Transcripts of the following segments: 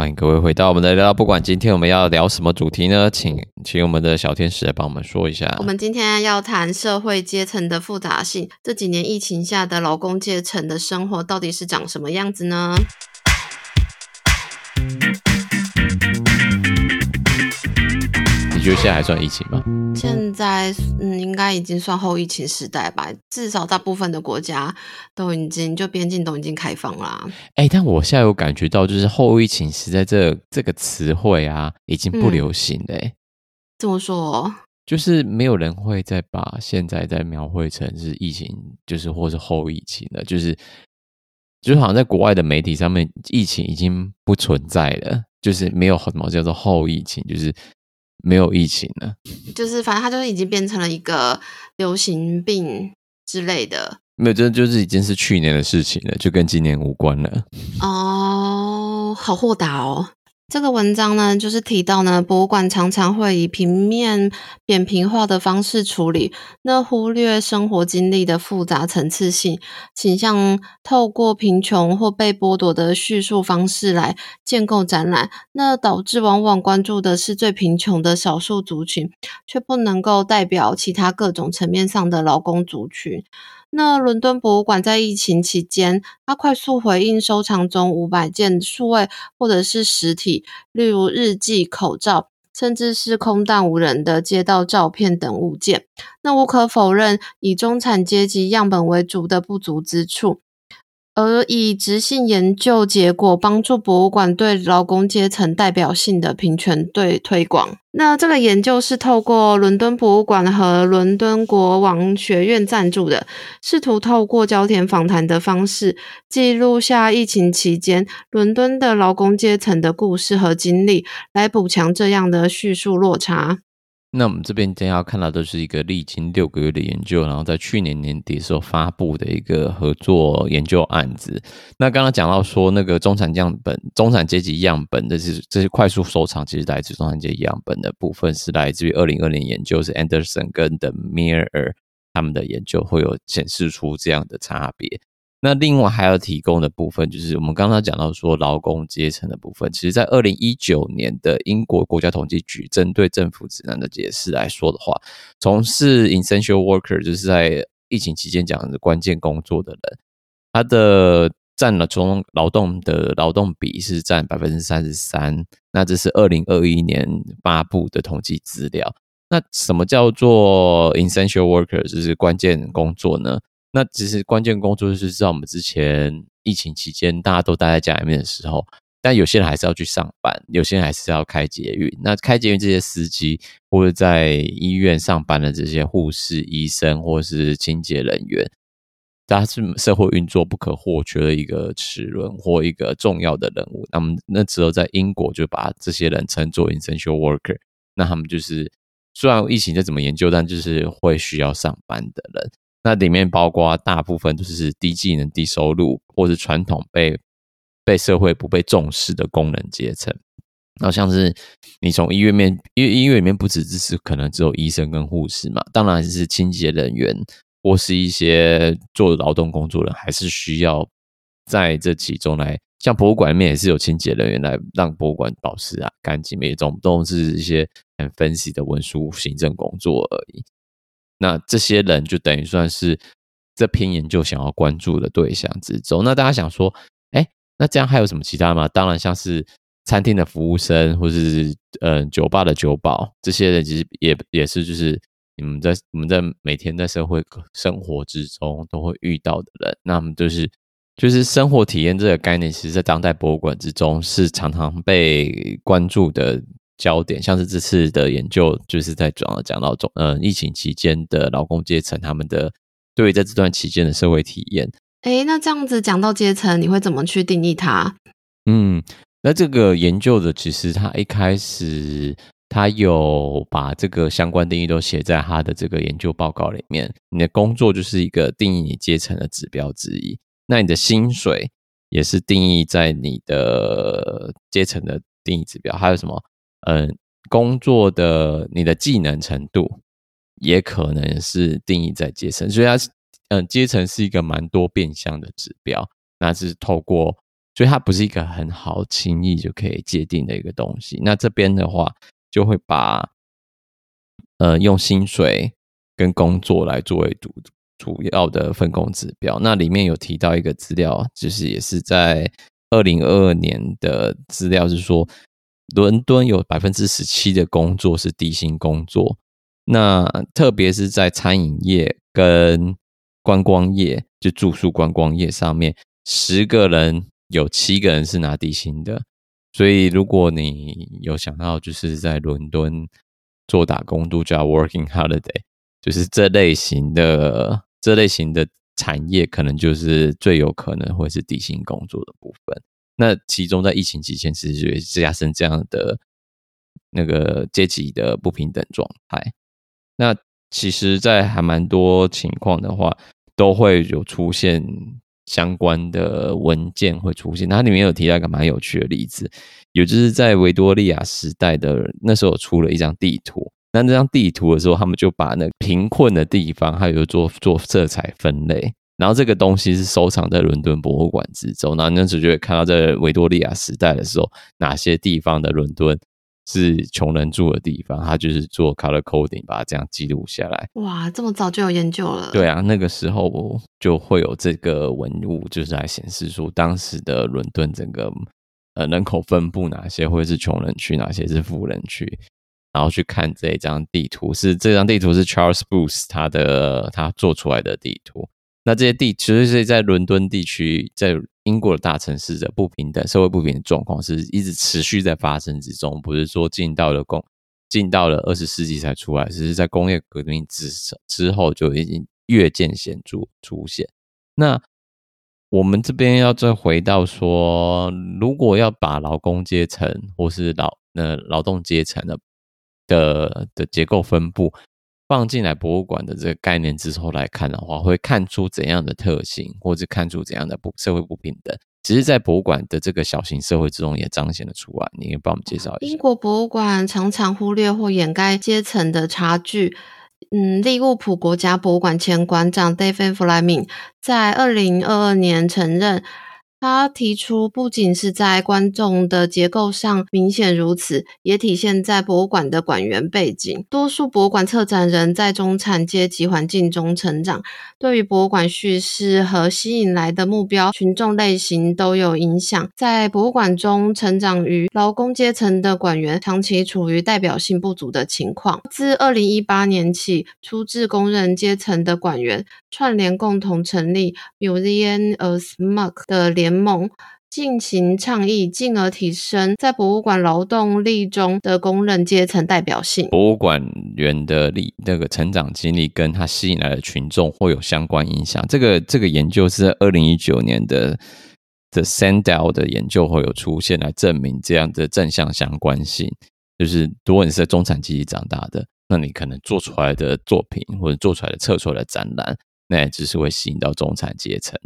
欢迎各位回到我们的聊聊，不管今天我们要聊什么主题呢？请请我们的小天使来帮我们说一下。我们今天要谈社会阶层的复杂性，这几年疫情下的劳工阶层的生活到底是长什么样子呢？你觉得现在还算疫情吗？现在嗯，应该已经算后疫情时代吧。至少大部分的国家都已经就边境都已经开放啦。哎、欸，但我现在有感觉到，就是后疫情时代这这个词汇啊，已经不流行了、欸。这么说，就是没有人会再把现在再描绘成是疫情，就是或是后疫情了。就是，就是好像在国外的媒体上面，疫情已经不存在了，就是没有什么叫做后疫情，就是。没有疫情了，就是反正它就是已经变成了一个流行病之类的。没有，这就是已经是去年的事情了，就跟今年无关了。哦，好豁达哦。这个文章呢，就是提到呢，博物馆常常会以平面扁平化的方式处理，那忽略生活经历的复杂层次性，倾向透过贫穷或被剥夺的叙述方式来建构展览，那导致往往关注的是最贫穷的少数族群，却不能够代表其他各种层面上的劳工族群。那伦敦博物馆在疫情期间，它快速回应收藏中五百件数位或者是实体，例如日记、口罩，甚至是空荡无人的街道照片等物件。那无可否认，以中产阶级样本为主的不足之处。而以质性研究结果帮助博物馆对劳工阶层代表性的平权对推广。那这个研究是透过伦敦博物馆和伦敦国王学院赞助的，试图透过焦点访谈的方式，记录下疫情期间伦敦的劳工阶层的故事和经历，来补强这样的叙述落差。那我们这边将要看到的是一个历经六个月的研究，然后在去年年底时候发布的一个合作研究案子。那刚刚讲到说，那个中产样本、中产阶级样本的是这些快速收藏，其实来自中产阶级样本的部分是来自于二零二零研究，是 Anderson 跟 De Meyer 他们的研究会有显示出这样的差别。那另外还要提供的部分，就是我们刚刚讲到说劳工阶层的部分。其实，在二零一九年的英国国家统计局针对政府指南的解释来说的话，从事 essential worker，就是在疫情期间讲的关键工作的人，他的占了从劳动的劳动比是占百分之三十三。那这是二零二一年发布的统计资料。那什么叫做 essential worker，就是关键工作呢？那其实关键工作就是知道我们之前疫情期间大家都待在家里面的时候，但有些人还是要去上班，有些人还是要开捷运。那开捷运这些司机，或者在医院上班的这些护士、医生，或是清洁人员，他是社会运作不可或缺的一个齿轮或一个重要的人物。那么那时候在英国就把这些人称作 essential worker。那他们就是虽然疫情再怎么研究，但就是会需要上班的人。那里面包括大部分都是低技能、低收入，或是传统被被社会不被重视的工人阶层。然后像是你从医院面，因为医院里面不只是可能只有医生跟护士嘛，当然是清洁人员或是一些做劳动工作人，还是需要在这其中来。像博物馆里面也是有清洁人员来让博物馆保持啊干净，每种都是一些很分析的文书行政工作而已。那这些人就等于算是这篇研究想要关注的对象之中。那大家想说，哎，那这样还有什么其他吗？当然，像是餐厅的服务生，或是呃酒吧的酒保，这些人其实也也是就是你们在我们在每天在社会生活之中都会遇到的人。那么就是就是生活体验这个概念，其实，在当代博物馆之中是常常被关注的。焦点像是这次的研究，就是在主要讲到中，呃，疫情期间的劳工阶层他们的对于在这段期间的社会体验。诶，那这样子讲到阶层，你会怎么去定义它？嗯，那这个研究的其实他一开始他有把这个相关定义都写在他的这个研究报告里面。你的工作就是一个定义你阶层的指标之一，那你的薪水也是定义在你的阶层的定义指标，还有什么？嗯，工作的你的技能程度也可能是定义在阶层，所以它是嗯阶层是一个蛮多变相的指标，那是透过所以它不是一个很好轻易就可以界定的一个东西。那这边的话，就会把呃用薪水跟工作来作为主主要的分工指标。那里面有提到一个资料，就是也是在二零二二年的资料，是说伦敦有百分之十七的工作是低薪工作。那特别是在餐饮业跟观光业，就住宿观光业上面，十个人有七个人是拿低薪的。所以，如果你有想到就是在伦敦做打工度假 （working holiday），就是这类型的这类型的产业，可能就是最有可能会是低薪工作的部分。那其中在疫情期间，其实也加深这样的那个阶级的不平等状态。那其实，在还蛮多情况的话，都会有出现相关的文件会出现。它里面有提到一个蛮有趣的例子，有就是在维多利亚时代的那时候出了一张地图。那那张地图的时候，他们就把那贫困的地方还有做做色彩分类，然后这个东西是收藏在伦敦博物馆之中。然后那时候就会看到，在维多利亚时代的时候，哪些地方的伦敦。是穷人住的地方，他就是做 color coding，把它这样记录下来。哇，这么早就有研究了？对啊，那个时候就会有这个文物，就是来显示出当时的伦敦整个呃人口分布，哪些会是穷人区，哪些是富人区，然后去看这一张地图。是这张地图是 Charles Booth 他的他做出来的地图。那这些地其实是在伦敦地区，在英国的大城市的不平等、社会不平等状况是一直持续在发生之中，不是说进到了工进到了二十世纪才出来，只是在工业革命之之后就已经越渐显著出现。那我们这边要再回到说，如果要把劳工阶层或是劳呃劳动阶层的的的结构分布。放进来博物馆的这个概念之后来看的话，会看出怎样的特性，或者看出怎样的不社会不平等。其实，在博物馆的这个小型社会之中，也彰显了出来。你可以帮我们介绍一下。英国博物馆常常忽略或掩盖阶层的差距。嗯，利物浦国家博物馆前馆长 David Fleming 在二零二二年承认。他提出，不仅是在观众的结构上明显如此，也体现在博物馆的馆员背景。多数博物馆策展人在中产阶级环境中成长，对于博物馆叙事和吸引来的目标群众类型都有影响。在博物馆中成长于劳工阶层的馆员，长期处于代表性不足的情况。自二零一八年起，出自工人阶层的馆员串联，共同成立 museum of smark 的联。联盟进行倡议，进而提升在博物馆劳动力中的工人阶层代表性。博物馆员的力那个成长经历，跟他吸引来的群众会有相关影响。这个这个研究是二零一九年的的 Sandel 的研究会有出现，来证明这样的正向相关性。就是如果你是在中产阶级长大的，那你可能做出来的作品或者做出来的测出来的展览，那也只是会吸引到中产阶层。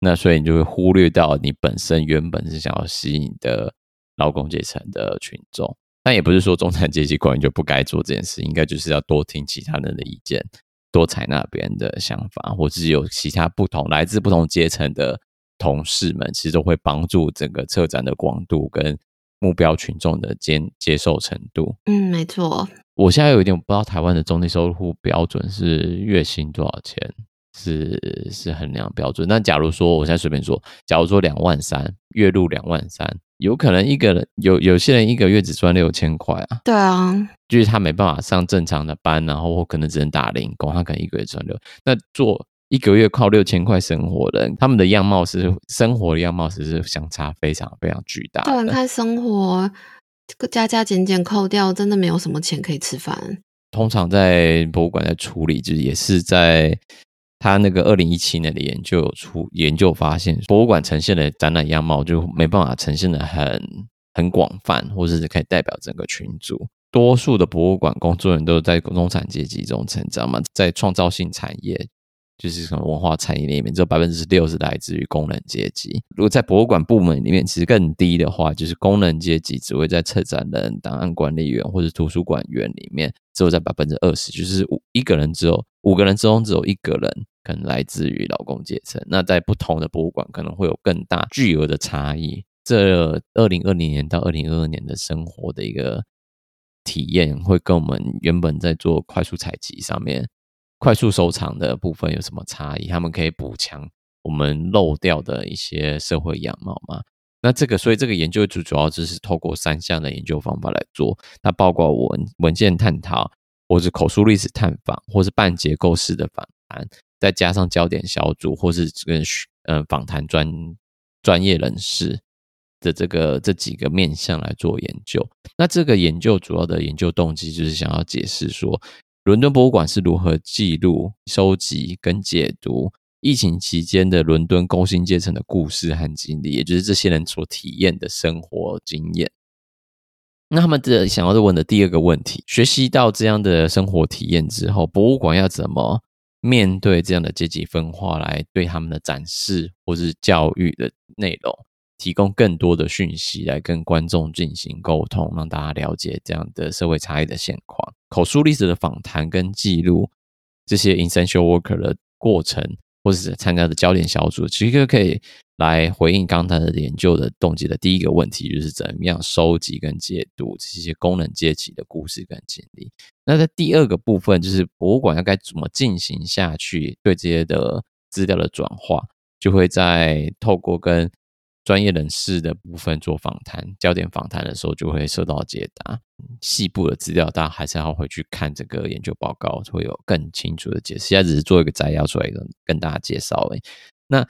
那所以你就会忽略掉你本身原本是想要吸引的劳工阶层的群众，但也不是说中产阶级官员就不该做这件事，应该就是要多听其他人的意见，多采纳别人的想法，或是有其他不同来自不同阶层的同事们，其实都会帮助整个策展的广度跟目标群众的接接受程度。嗯，没错。我现在有一点不知道台湾的中低收入户标准是月薪多少钱。是是衡量标准。那假如说，我现在随便说，假如说两万三，月入两万三，有可能一个人有有些人一个月只赚六千块啊。对啊，就是他没办法上正常的班，然后可能只能打零工，他可能一个月赚六。那做一个月靠六千块生活的人，他们的样貌是生活的样貌是是相差非常非常巨大的。对，你看生活这个加加减减扣掉，真的没有什么钱可以吃饭。通常在博物馆在处理，就是也是在。他那个二零一七年的研究有出研究发现，博物馆呈现的展览样貌就没办法呈现的很很广泛，或者是可以代表整个群组。多数的博物馆工作人员都在中产阶级中成长嘛，在创造性产业，就是什么文化产业里面，只有百分之六是来自于工人阶级。如果在博物馆部门里面，其实更低的话，就是工人阶级只会在策展人、档案管理员或者图书馆员里面，只有在百分之二十，就是五一个人只有五个人之中只有一个人。可能来自于劳工阶层。那在不同的博物馆，可能会有更大巨额的差异。这二零二零年到二零二二年的生活的一个体验，会跟我们原本在做快速采集上面快速收藏的部分有什么差异？他们可以补强我们漏掉的一些社会样貌吗？那这个，所以这个研究主主要就是透过三项的研究方法来做，它包括文文件探讨，或是口述历史探访，或是半结构式的访谈，再加上焦点小组，或是跟呃访谈专专业人士的这个这几个面向来做研究。那这个研究主要的研究动机就是想要解释说，伦敦博物馆是如何记录、收集跟解读。疫情期间的伦敦工薪阶层的故事和经历，也就是这些人所体验的生活经验。那他们的想要问的第二个问题：学习到这样的生活体验之后，博物馆要怎么面对这样的阶级分化，来对他们的展示或是教育的内容提供更多的讯息，来跟观众进行沟通，让大家了解这样的社会差异的现况。口述历史的访谈跟记录这些 essential worker 的过程。或者是参加的焦点小组，其实可以来回应刚才的研究的动机的第一个问题，就是怎么样收集跟解读这些工人阶级的故事跟经历。那在第二个部分，就是博物馆要该怎么进行下去，对这些的资料的转化，就会在透过跟专业人士的部分做访谈，焦点访谈的时候就会受到解答。细部的资料，大家还是要回去看这个研究报告，会有更清楚的解释。现在只是做一个摘要出来，跟大家介绍而已。那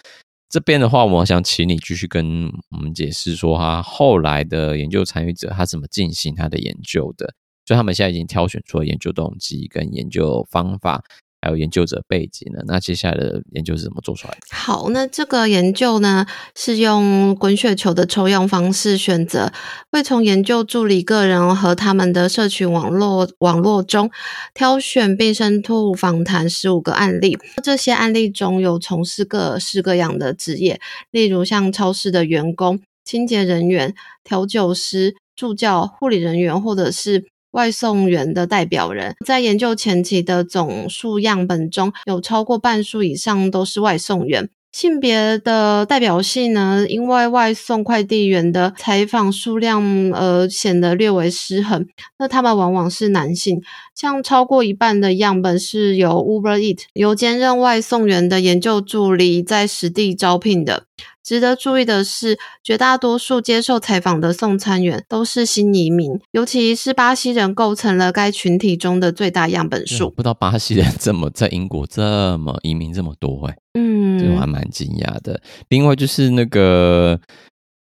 这边的话，我想请你继续跟我们解释说，他后来的研究参与者他怎么进行他的研究的？所以他们现在已经挑选出了研究动机跟研究方法。还有研究者背景呢？那接下来的研究是怎么做出来？好，那这个研究呢，是用滚雪球的抽样方式选择，会从研究助理个人和他们的社群网络网络中挑选并深度访谈十五个案例。这些案例中有从事各式各样的职业，例如像超市的员工、清洁人员、调酒师、助教、护理人员，或者是。外送员的代表人，在研究前期的总数样本中，有超过半数以上都是外送员。性别的代表性呢，因为外送快递员的采访数量而显得略为失衡。那他们往往是男性，像超过一半的样本是由 Uber Eats 由兼任外送员的研究助理在实地招聘的。值得注意的是，绝大多数接受采访的送餐员都是新移民，尤其是巴西人构成了该群体中的最大样本数。不知道巴西人怎么在英国这么移民这么多哎，嗯，这我还蛮惊讶的。另外就是那个，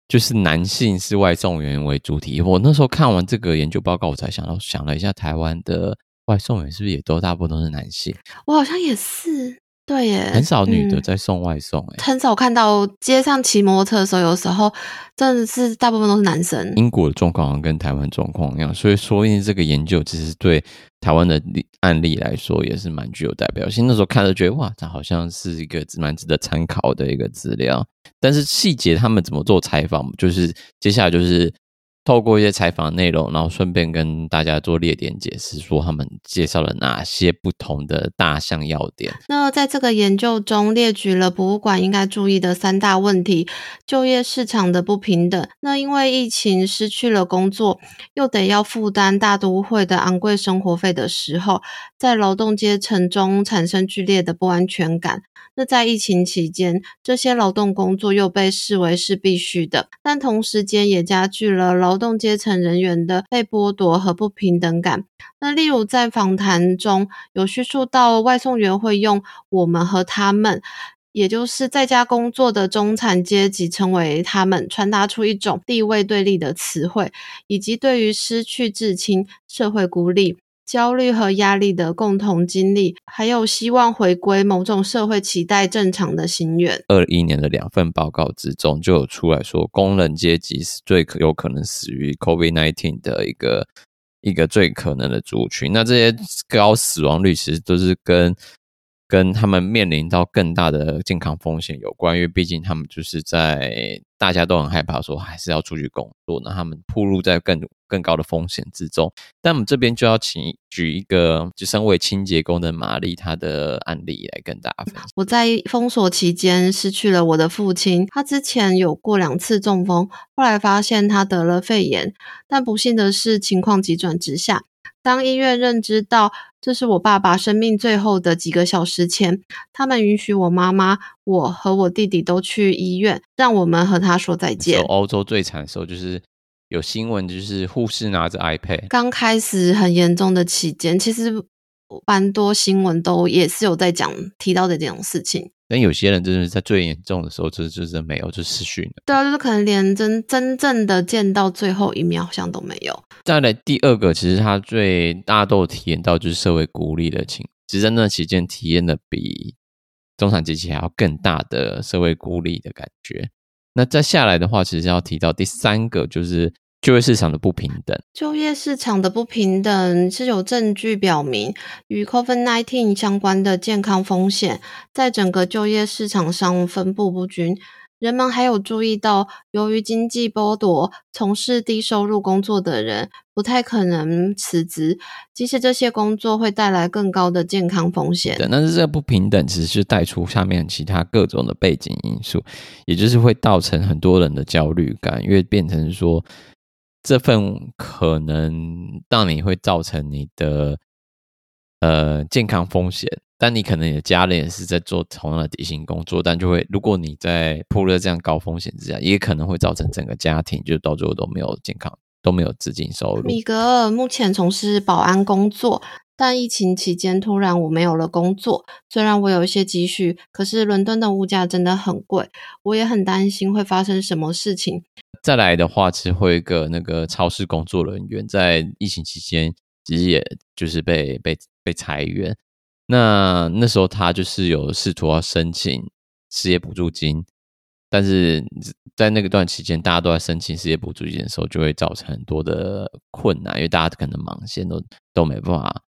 就是男性是外送员为主体。我那时候看完这个研究报告，我才想到想了一下，台湾的外送员是不是也都大部分都是男性？我好像也是。对耶，很少女的在送外送，哎、嗯，很少看到街上骑摩托车的时候，有时候真的是大部分都是男生。英国的状况好像跟台湾状况一样，所以说因为这个研究其实对台湾的案例来说也是蛮具有代表性。那时候看了觉得哇，这好像是一个蛮值得参考的一个资料，但是细节他们怎么做采访，就是接下来就是。透过一些采访内容，然后顺便跟大家做列点解释，说他们介绍了哪些不同的大项要点。那在这个研究中列举了博物馆应该注意的三大问题：就业市场的不平等。那因为疫情失去了工作，又得要负担大都会的昂贵生活费的时候，在劳动阶层中产生剧烈的不安全感。那在疫情期间，这些劳动工作又被视为是必须的，但同时间也加剧了劳劳动阶层人员的被剥夺和不平等感。那例如在访谈中有叙述到，外送员会用“我们”和“他们”，也就是在家工作的中产阶级称为“他们”，传达出一种地位对立的词汇，以及对于失去至亲、社会孤立。焦虑和压力的共同经历，还有希望回归某种社会期待正常的心愿。二一年的两份报告之中，就有出来说，工人阶级是最有可能死于 COVID nineteen 的一个一个最可能的族群。那这些高死亡率其实都是跟跟他们面临到更大的健康风险有关，因为毕竟他们就是在大家都很害怕说还是要出去工作，那他们暴露在更更高的风险之中。但我们这边就要请举一个就身为清洁工的玛丽她的案例来跟大家分享。我在封锁期间失去了我的父亲，他之前有过两次中风，后来发现他得了肺炎，但不幸的是情况急转直下。当医院认知到这是我爸爸生命最后的几个小时前，他们允许我妈妈、我和我弟弟都去医院，让我们和他说再见。欧洲最惨的时候就是有新闻，就是护士拿着 iPad。刚开始很严重的期间，其实蛮多新闻都也是有在讲提到的这种事情。但有些人真的是在最严重的时候，就就是没有，就失去了。对啊，就是可能连真真正的见到最后一面，好像都没有。再来第二个，其实他最大家都有体验到，就是社会孤立的情。其实在那期间体验的比中产阶级还要更大的社会孤立的感觉。那再下来的话，其实要提到第三个，就是。就业市场的不平等，就业市场的不平等是有证据表明，与 COVID-19 相关的健康风险在整个就业市场上分布不均。人们还有注意到，由于经济剥夺，从事低收入工作的人不太可能辞职，即使这些工作会带来更高的健康风险。但是这个不平等其实是带出下面其他各种的背景因素，也就是会造成很多人的焦虑感，因为变成说。这份可能让你会造成你的呃健康风险，但你可能你的家人也是在做同样的底薪工作，但就会如果你在暴露这样高风险之下，也可能会造成整个家庭就到最后都没有健康，都没有资金收入。米格尔目前从事保安工作，但疫情期间突然我没有了工作，虽然我有一些积蓄，可是伦敦的物价真的很贵，我也很担心会发生什么事情。再来的话，其实会有一个那个超市工作人员，在疫情期间，其实也就是被被被裁员。那那时候他就是有试图要申请失业补助金，但是在那个段期间，大家都在申请失业补助金的时候，就会造成很多的困难，因为大家可能忙线都都没办法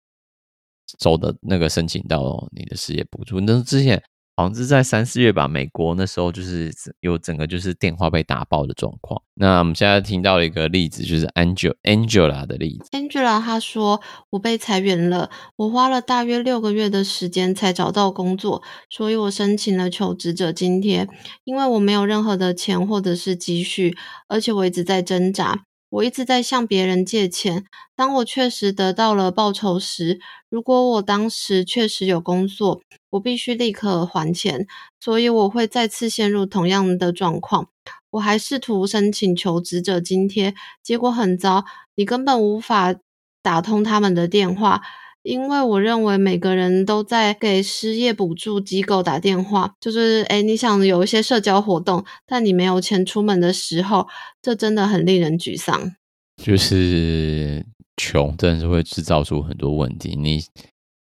走的那个申请到你的失业补助。那之前。好像是在三四月吧，美国那时候就是有整个就是电话被打爆的状况。那我们现在听到了一个例子，就是 Angela Angela 的例子。Angela 她说：“我被裁员了，我花了大约六个月的时间才找到工作，所以我申请了求职者津贴。因为我没有任何的钱或者是积蓄，而且我一直在挣扎。”我一直在向别人借钱。当我确实得到了报酬时，如果我当时确实有工作，我必须立刻还钱，所以我会再次陷入同样的状况。我还试图申请求职者津贴，结果很糟，你根本无法打通他们的电话。因为我认为每个人都在给失业补助机构打电话，就是诶，你想有一些社交活动，但你没有钱出门的时候，这真的很令人沮丧。就是穷，真的是会制造出很多问题。你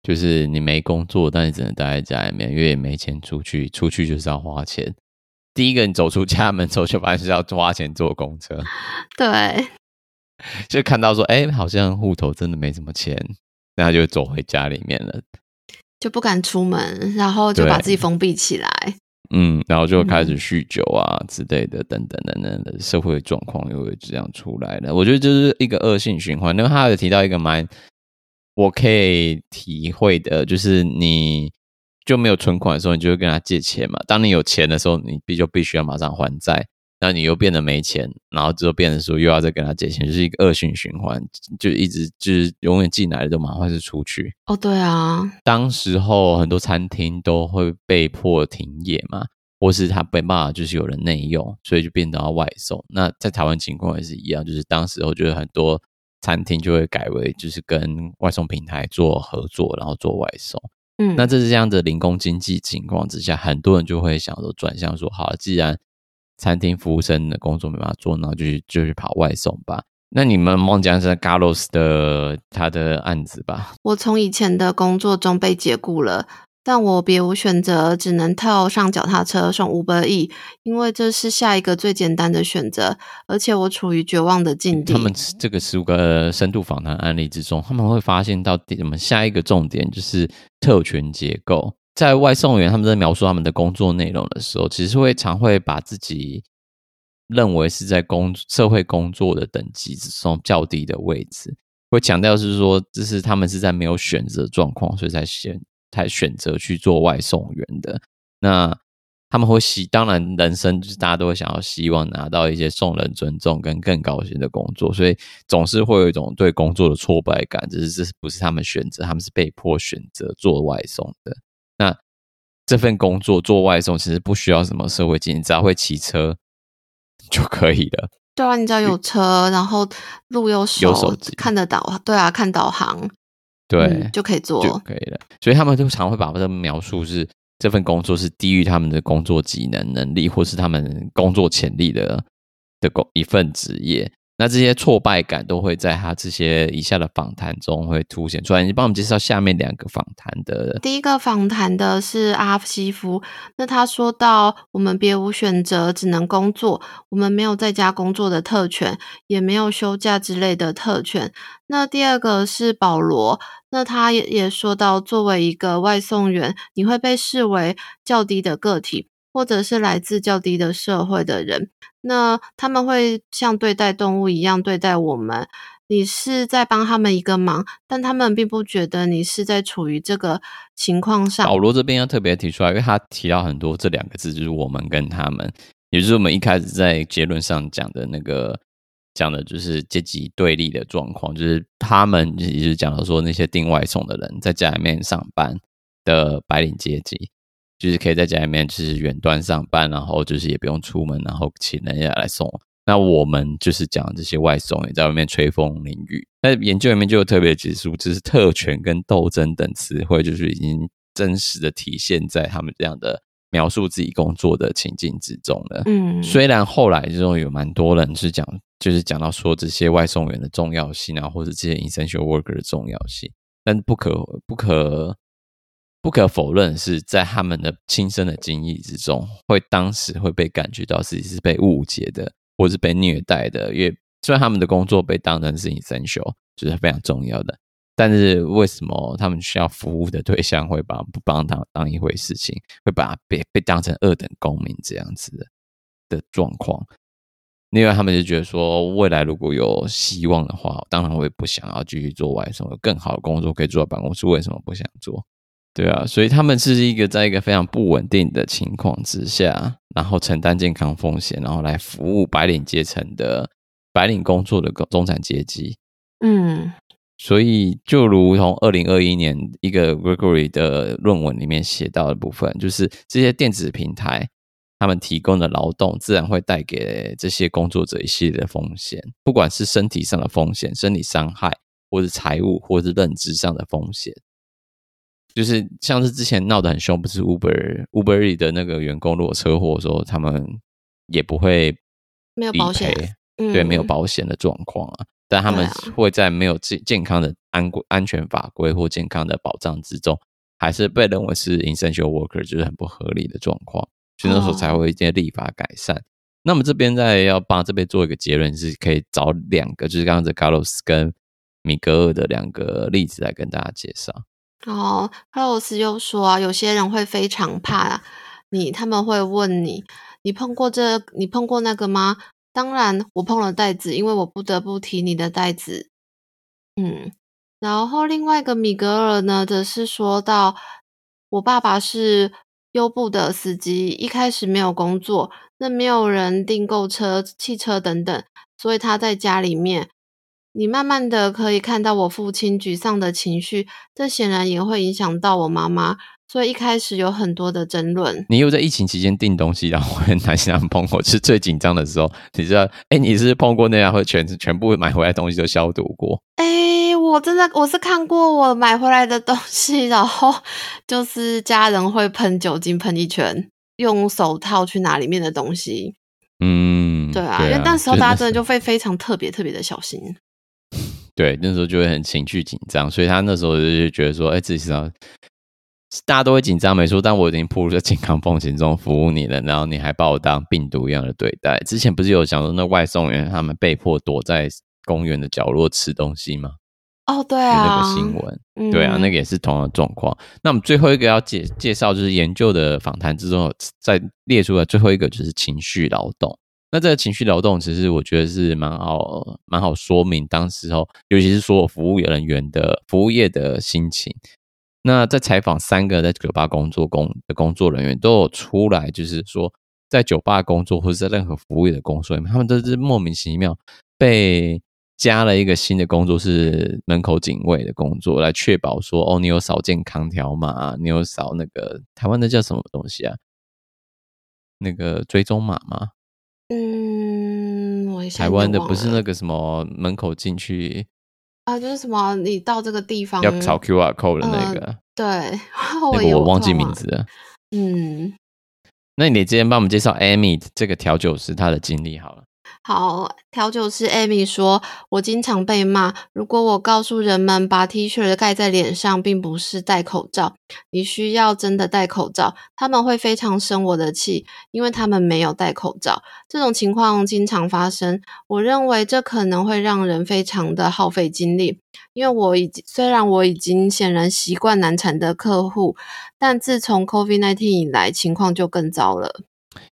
就是你没工作，但你只能待在家里面，因为也没钱出去，出去就是要花钱。第一个，你走出家门之后，就发现是要花钱坐公车。对，就看到说，诶，好像户头真的没什么钱。那他就走回家里面了，就不敢出门，然后就把自己封闭起来。嗯，然后就开始酗酒啊之类的，等等等等的社会状况又会这样出来了。我觉得这是一个恶性循环。那么他有提到一个蛮我可以体会的，就是你就没有存款的时候，你就会跟他借钱嘛。当你有钱的时候，你必就必须要马上还债。那你又变得没钱，然后之后变成说又要再跟他借钱，就是一个恶性循环，就一直就是永远进来的都麻烦是出去。哦，对啊，当时候很多餐厅都会被迫停业嘛，或是他没办法就是有人内用，所以就变得要外送。那在台湾情况也是一样，就是当时候就是很多餐厅就会改为就是跟外送平台做合作，然后做外送。嗯，那这是这样的零工经济情况之下，很多人就会想说转向说，好，既然餐厅服务生的工作没办法做，然后就去就去跑外送吧。那你们梦讲是 Carlos 的他的案子吧？我从以前的工作中被解雇了，但我别无选择，只能套上脚踏车送 Uber Eats，因为这是下一个最简单的选择。而且我处于绝望的境地。他们这个十五个深度访谈案例之中，他们会发现到我们下一个重点就是特权结构。在外送员他们在描述他们的工作内容的时候，其实会常会把自己认为是在工社会工作的等级之中较低的位置，会强调是说，这是他们是在没有选择状况，所以才选才选择去做外送员的。那他们会希，当然人生就是大家都会想要希望拿到一些受人尊重跟更高薪的工作，所以总是会有一种对工作的挫败感，只是这是不是他们选择，他们是被迫选择做外送的。那这份工作做外送其实不需要什么社会经验，只要会骑车 就可以了。对啊，你只要有车，然后路又熟，有手机看得到，对啊，看导航，对、嗯，就可以做，就可以了。所以他们就常会把这个描述是。这份工作是低于他们的工作技能、能力，或是他们工作潜力的的工一份职业。那这些挫败感都会在他这些以下的访谈中会凸显出来。你帮我们介绍下面两个访谈的。第一个访谈的是阿西夫，那他说到：“我们别无选择，只能工作。我们没有在家工作的特权，也没有休假之类的特权。”那第二个是保罗，那他也也说到，作为一个外送员，你会被视为较低的个体。或者是来自较低的社会的人，那他们会像对待动物一样对待我们。你是在帮他们一个忙，但他们并不觉得你是在处于这个情况上。保罗这边要特别提出来，因为他提到很多这两个字，就是我们跟他们，也就是我们一开始在结论上讲的那个讲的，就是阶级对立的状况，就是他们也就是讲到说那些订外送的人在家里面上班的白领阶级。就是可以在家里面，就是远端上班，然后就是也不用出门，然后请人家来送。那我们就是讲这些外送，也在外面吹风淋雨。那研究里面就有特别指出，就是特权跟斗争等词汇，就是已经真实的体现在他们这样的描述自己工作的情境之中了。嗯，虽然后来之中有蛮多人是讲，就是讲到说这些外送员的重要性啊，或者这些 essential worker 的重要性，但不可不可。不可否认，是在他们的亲身的经历之中，会当时会被感觉到自己是被误解的，或是被虐待的。因为虽然他们的工作被当成是 essential，就是非常重要的，但是为什么他们需要服务的对象会把不帮他当一回事情，会把他被被当成二等公民这样子的的状况？另外，他们就觉得说，未来如果有希望的话，当然我也不想要继续做外送，有更好的工作可以坐在办公室，为什么不想做？对啊，所以他们是一个在一个非常不稳定的情况之下，然后承担健康风险，然后来服务白领阶层的白领工作的中产阶级。嗯，所以就如同二零二一年一个 Gregory 的论文里面写到的部分，就是这些电子平台他们提供的劳动，自然会带给这些工作者一系列的风险，不管是身体上的风险、身体伤害，或是财务，或是认知上的风险。就是像是之前闹得很凶，不是 Uber Uber E 的那个员工，如果车祸的时候，他们也不会没有保险，对，没有保险的状况啊。但他们会在没有健健康的安安全法规或健康的保障之中，还是被认为是 essential worker，就是很不合理的状况，所以那时候才会一些立法改善。那么这边在要帮这边做一个结论，是可以找两个，就是刚刚的 Carlos 跟米格尔的两个例子来跟大家介绍。哦，克罗斯又说啊，有些人会非常怕你，他们会问你，你碰过这，你碰过那个吗？当然，我碰了袋子，因为我不得不提你的袋子。嗯，然后另外一个米格尔呢，则是说到，我爸爸是优步的司机，一开始没有工作，那没有人订购车、汽车等等，所以他在家里面。你慢慢的可以看到我父亲沮丧的情绪，这显然也会影响到我妈妈，所以一开始有很多的争论。你又在疫情期间订东西，然后很担心他们碰过，是最紧张的时候。你知道，哎、欸，你是碰过那样会全全部买回来的东西都消毒过？哎、欸，我真的我是看过我买回来的东西，然后就是家人会喷酒精喷一圈，用手套去拿里面的东西。嗯，对啊，对啊，因为那时候大家真的就会非常特别特别的小心。对，那时候就会很情绪紧张，所以他那时候就觉得说，哎，至少大家都会紧张没错，但我已经暴露在健康风险中服务你了，然后你还把我当病毒一样的对待。之前不是有讲说那外送员他们被迫躲在公园的角落吃东西吗？哦，对啊，那个新闻，嗯、对啊，那个也是同样的状况。那我们最后一个要介介绍，就是研究的访谈之中，在列出来最后一个就是情绪劳动。那这个情绪劳动，其实我觉得是蛮好，蛮好说明当时候，尤其是说服务人员的服务业的心情。那在采访三个在酒吧工作工的工作人员，都有出来，就是说在酒吧工作或者在任何服务业的工作里面，他们都是莫名其妙被加了一个新的工作，是门口警卫的工作，来确保说哦，你有扫健康条码，你有扫那个台湾的叫什么东西啊？那个追踪码吗？嗯，我台湾的不是那个什么门口进去啊，就是什么你到这个地方要扫 QR code 的那个，呃、对，那个我忘记名字了。嗯，那你今天帮我们介绍 Amy 这个调酒师他的经历好了。好，调酒师 Amy 说：“我经常被骂。如果我告诉人们把 T 恤盖在脸上，并不是戴口罩，你需要真的戴口罩，他们会非常生我的气，因为他们没有戴口罩。这种情况经常发生。我认为这可能会让人非常的耗费精力，因为我已经虽然我已经显然习惯难缠的客户，但自从 COVID-19 以来，情况就更糟了。”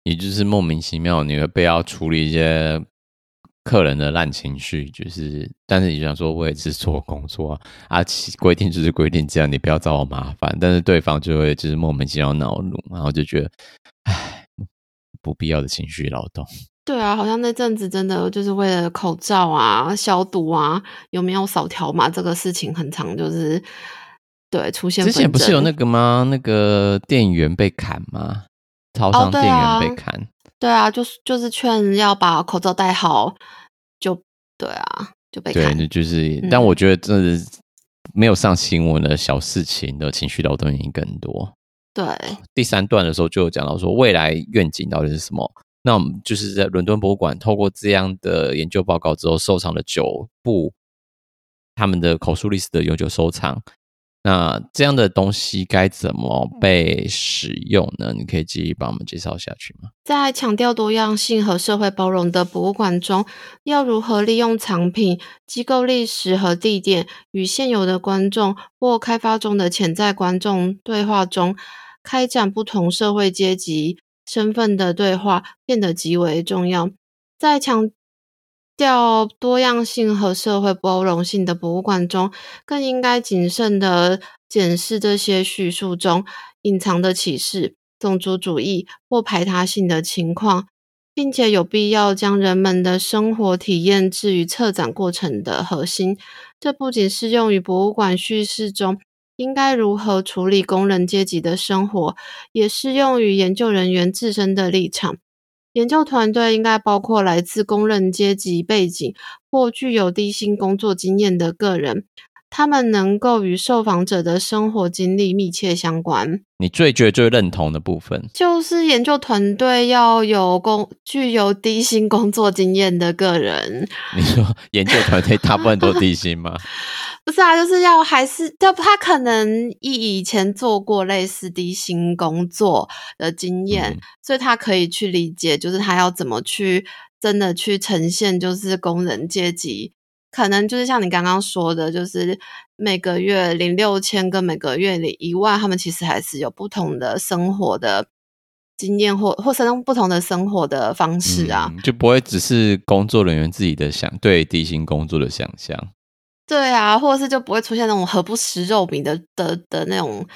也就是莫名其妙，你会被要处理一些客人的烂情绪，就是，但是你想说，我也是做工作啊，啊，规定就是规定这样，你不要找我麻烦。但是对方就会就是莫名其妙恼怒，然后就觉得，唉，不必要的情绪劳动。对啊，好像那阵子真的就是为了口罩啊、消毒啊，有没有扫条码这个事情，很常就是对出现。之前不是有那个吗？那个店员被砍吗？超商店员被砍，哦对啊，就是就是劝要把口罩戴好，就对啊，就被砍。对，就是，嗯、但我觉得真的是没有上新闻的小事情的情绪劳动原因更多。对，第三段的时候就有讲到说未来愿景到底是什么？那我们就是在伦敦博物馆透过这样的研究报告之后，收藏了九部他们的口述历史的永久收藏。那这样的东西该怎么被使用呢？你可以继续帮我们介绍下去吗？在强调多样性和社会包容的博物馆中，要如何利用藏品、机构历史和地点，与现有的观众或开发中的潜在观众对话中，开展不同社会阶级身份的对话，变得极为重要。在强调多样性和社会包容性的博物馆中，更应该谨慎地检视这些叙述中隐藏的歧视、种族主义或排他性的情况，并且有必要将人们的生活体验置于策展过程的核心。这不仅适用于博物馆叙事中应该如何处理工人阶级的生活，也适用于研究人员自身的立场。研究团队应该包括来自工人阶级背景或具有低薪工作经验的个人，他们能够与受访者的生活经历密切相关。你最觉得最认同的部分，就是研究团队要有工具有低薪工作经验的个人。你说 研究团队大部分都低薪吗？不是啊，就是要还是他他可能以以前做过类似低薪工作的经验，嗯、所以他可以去理解，就是他要怎么去真的去呈现，就是工人阶级，可能就是像你刚刚说的，就是每个月领六千跟每个月领一万，他们其实还是有不同的生活的经验或或是用不同的生活的方式啊，嗯、就不会只是工作人员自己的想对低薪工作的想象。对啊，或者是就不会出现那种“何不食肉糜”的的的那种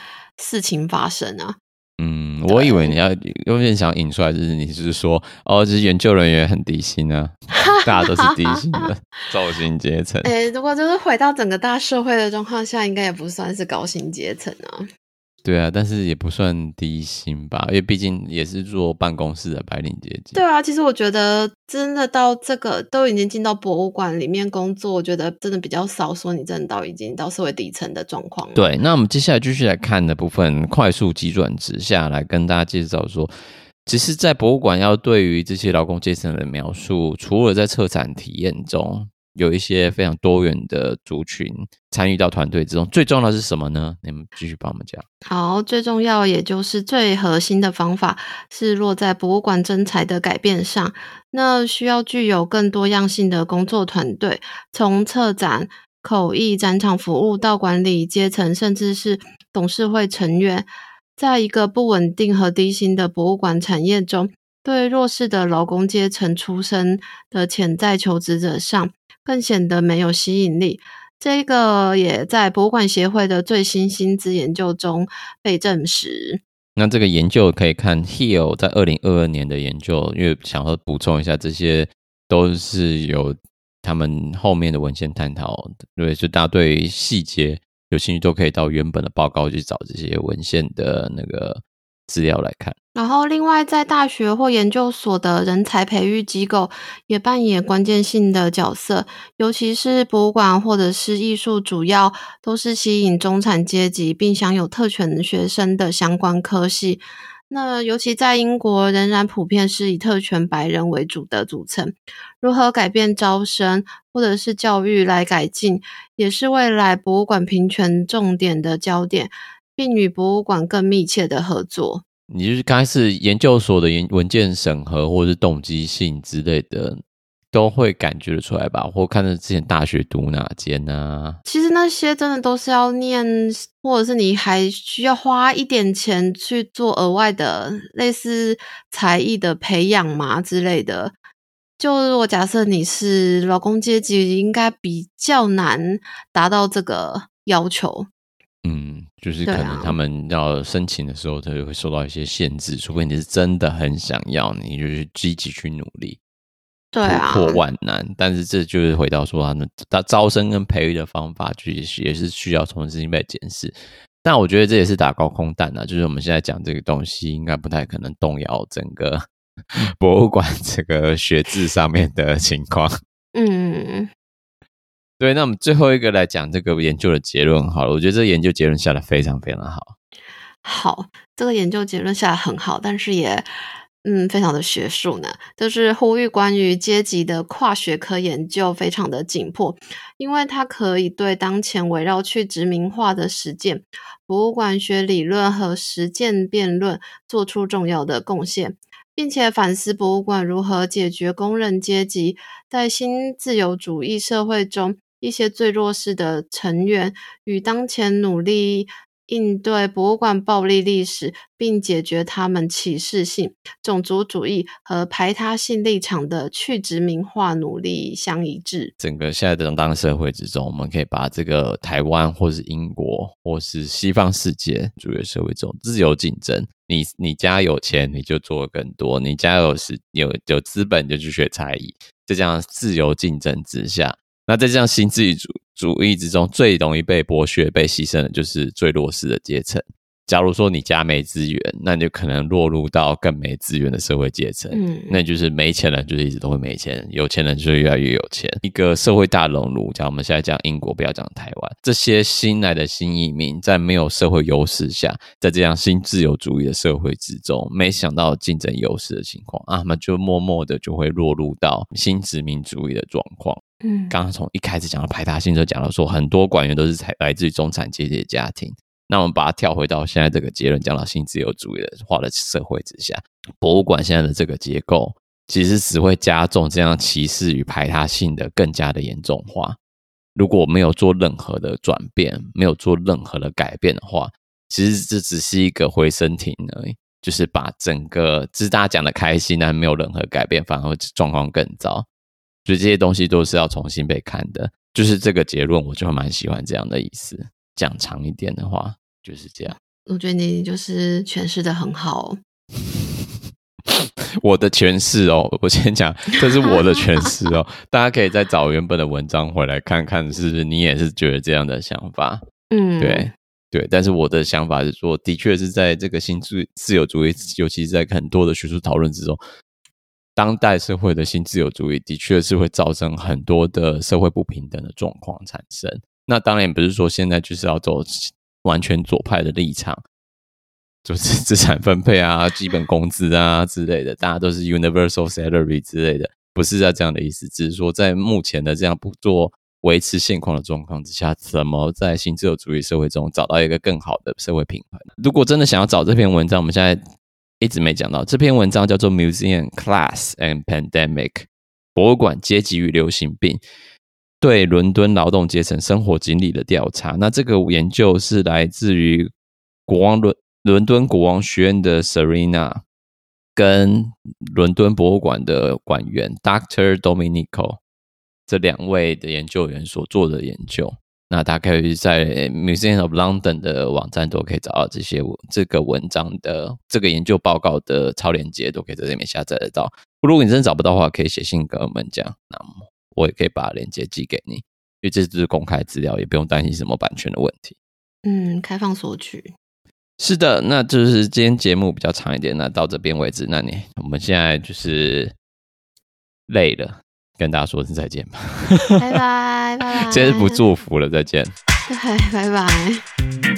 事情发生啊。嗯，我以为你要有点想引出来，就是你就是说，哦，就是研究人员很低薪啊，大家都是低薪的 造薪阶层。哎、欸，如果就是回到整个大社会的状况下，应该也不算是高薪阶层啊。对啊，但是也不算低薪吧，因为毕竟也是做办公室的白领阶级。对啊，其实我觉得真的到这个都已经进到博物馆里面工作，我觉得真的比较少说你真的到已经到社会底层的状况。对，那我们接下来继续来看的部分，快速急转直下来跟大家介绍说，其实，在博物馆要对于这些劳工阶层的描述，除了在策展体验中。有一些非常多元的族群参与到团队之中，最重要的是什么呢？你们继续帮我们讲。好，最重要也就是最核心的方法是落在博物馆征才的改变上。那需要具有更多样性的工作团队，从策展、口译、展场服务到管理阶层，甚至是董事会成员，在一个不稳定和低薪的博物馆产业中，对弱势的劳工阶层出身的潜在求职者上，更显得没有吸引力。这个也在博物馆协会的最新薪资研究中被证实。那这个研究可以看 Hill 在二零二二年的研究，因为想要补充一下，这些都是有他们后面的文献探讨，对，就大家对细节有兴趣，都可以到原本的报告去找这些文献的那个资料来看。然后，另外在大学或研究所的人才培育机构也扮演关键性的角色，尤其是博物馆或者是艺术，主要都是吸引中产阶级并享有特权学生的相关科系。那尤其在英国，仍然普遍是以特权白人为主的组成。如何改变招生或者是教育来改进，也是未来博物馆平权重点的焦点，并与博物馆更密切的合作。你就是刚开始研究所的研文件审核，或者是动机性之类的，都会感觉得出来吧？或看着之前大学读哪间啊？其实那些真的都是要念，或者是你还需要花一点钱去做额外的类似才艺的培养嘛之类的。就如果假设你是劳工阶级，应该比较难达到这个要求。嗯，就是可能他们要申请的时候，他就会受到一些限制，除非你是真的很想要，你就是积极去努力，对啊，突破万难。但是这就是回到说，他们他招生跟培育的方法，就也是需要重新被检视。但我觉得这也是打高空弹啊，就是我们现在讲这个东西，应该不太可能动摇整个 博物馆这个学制上面的情况。嗯。对，那我们最后一个来讲这个研究的结论好了。我觉得这个研究结论下得非常非常好。好，这个研究结论下得很好，但是也嗯非常的学术呢，就是呼吁关于阶级的跨学科研究非常的紧迫，因为它可以对当前围绕去殖民化的实践、博物馆学理论和实践辩论做出重要的贡献，并且反思博物馆如何解决工人阶级在新自由主义社会中。一些最弱势的成员与当前努力应对博物馆暴力历史，并解决他们歧视性、种族主义和排他性立场的去殖民化努力相一致。整个现在的当社会之中，我们可以把这个台湾，或是英国，或是西方世界主流社会中自由竞争。你你家有钱，你就做更多；你家有是有有资本，就去学才艺。就这样自由竞争之下。那在这样新自由主主义之中，最容易被剥削、被牺牲的，就是最弱势的阶层。假如说你家没资源，那你就可能落入到更没资源的社会阶层。嗯，那就是没钱人就是一直都会没钱，有钱人就越来越有钱。一个社会大熔炉，讲我们现在讲英国，不要讲台湾，这些新来的新移民，在没有社会优势下，在这样新自由主义的社会之中，没想到竞争优势的情况啊，那么就默默的就会落入到新殖民主义的状况。嗯，刚刚从一开始讲到排他性，就讲到说很多馆员都是来来自于中产阶级的家庭。那我们把它跳回到现在这个结论，讲到新自由主义的化的社会之下，博物馆现在的这个结构，其实只会加重这样歧视与排他性的更加的严重化。如果没有做任何的转变，没有做任何的改变的话，其实这只是一个回声亭而已，就是把整个，只是大家讲的开心，但没有任何改变，反而状况更糟。所以这些东西都是要重新被看的，就是这个结论，我就蛮喜欢这样的意思。讲长一点的话，就是这样。我觉得你就是诠释的很好。我的诠释哦，我先讲，这是我的诠释哦。大家可以再找原本的文章回来看看，是不是你也是觉得这样的想法？嗯，对对。但是我的想法是说，的确是在这个新自自由主义，尤其是在很多的学术讨论之中。当代社会的新自由主义的确是会造成很多的社会不平等的状况产生。那当然不是说现在就是要走完全左派的立场，就是 资产分配啊、基本工资啊之类的，大家都是 universal salary 之类的，不是在这样的意思。只是说在目前的这样不做维持现况的状况之下，怎么在新自由主义社会中找到一个更好的社会平衡？如果真的想要找这篇文章，我们现在。一直没讲到这篇文章，叫做《Museum Class and Pandemic》博物馆阶级与流行病。对伦敦劳动阶层生活经历的调查。那这个研究是来自于国王伦伦敦国王学院的 Serena 跟伦敦博物馆的馆员 Doctor Domenico 这两位的研究员所做的研究。那大家可以在 Museum of London 的网站都可以找到这些这个文章的这个研究报告的超链接，都可以在这里面下载得到。如果你真的找不到的话，可以写信跟我们讲，那么我也可以把链接寄给你，因为这只是公开资料，也不用担心什么版权的问题。嗯，开放索取。是的，那就是今天节目比较长一点，那到这边为止。那你我们现在就是累了。跟大家说声再见吧，拜拜今天不祝福了再见。拜拜。